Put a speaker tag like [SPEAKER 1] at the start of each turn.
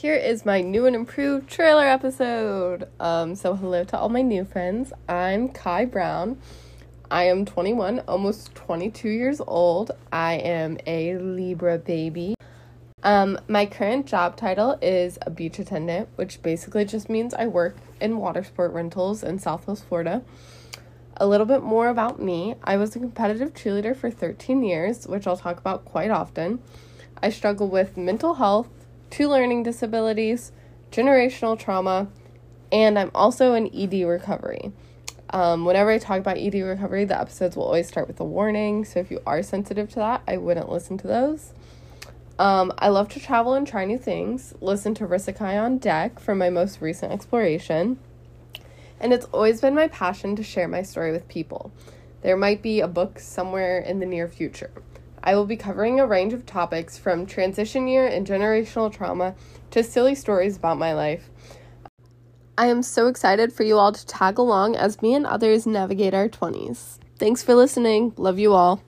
[SPEAKER 1] here is my new and improved trailer episode. Um, so hello to all my new friends. I'm Kai Brown. I am 21, almost 22 years old. I am a Libra baby. Um, my current job title is a beach attendant, which basically just means I work in water sport rentals in Southwest Florida. A little bit more about me I was a competitive cheerleader for 13 years, which I'll talk about quite often. I struggle with mental health, two learning disabilities, generational trauma, and I'm also in ED recovery. Um, whenever I talk about ED recovery, the episodes will always start with a warning, so if you are sensitive to that, I wouldn't listen to those. Um, I love to travel and try new things. Listen to Risakai on Deck for my most recent exploration. And it's always been my passion to share my story with people. There might be a book somewhere in the near future. I will be covering a range of topics from transition year and generational trauma to silly stories about my life. I am so excited for you all to tag along as me and others navigate our 20s. Thanks for listening. Love you all.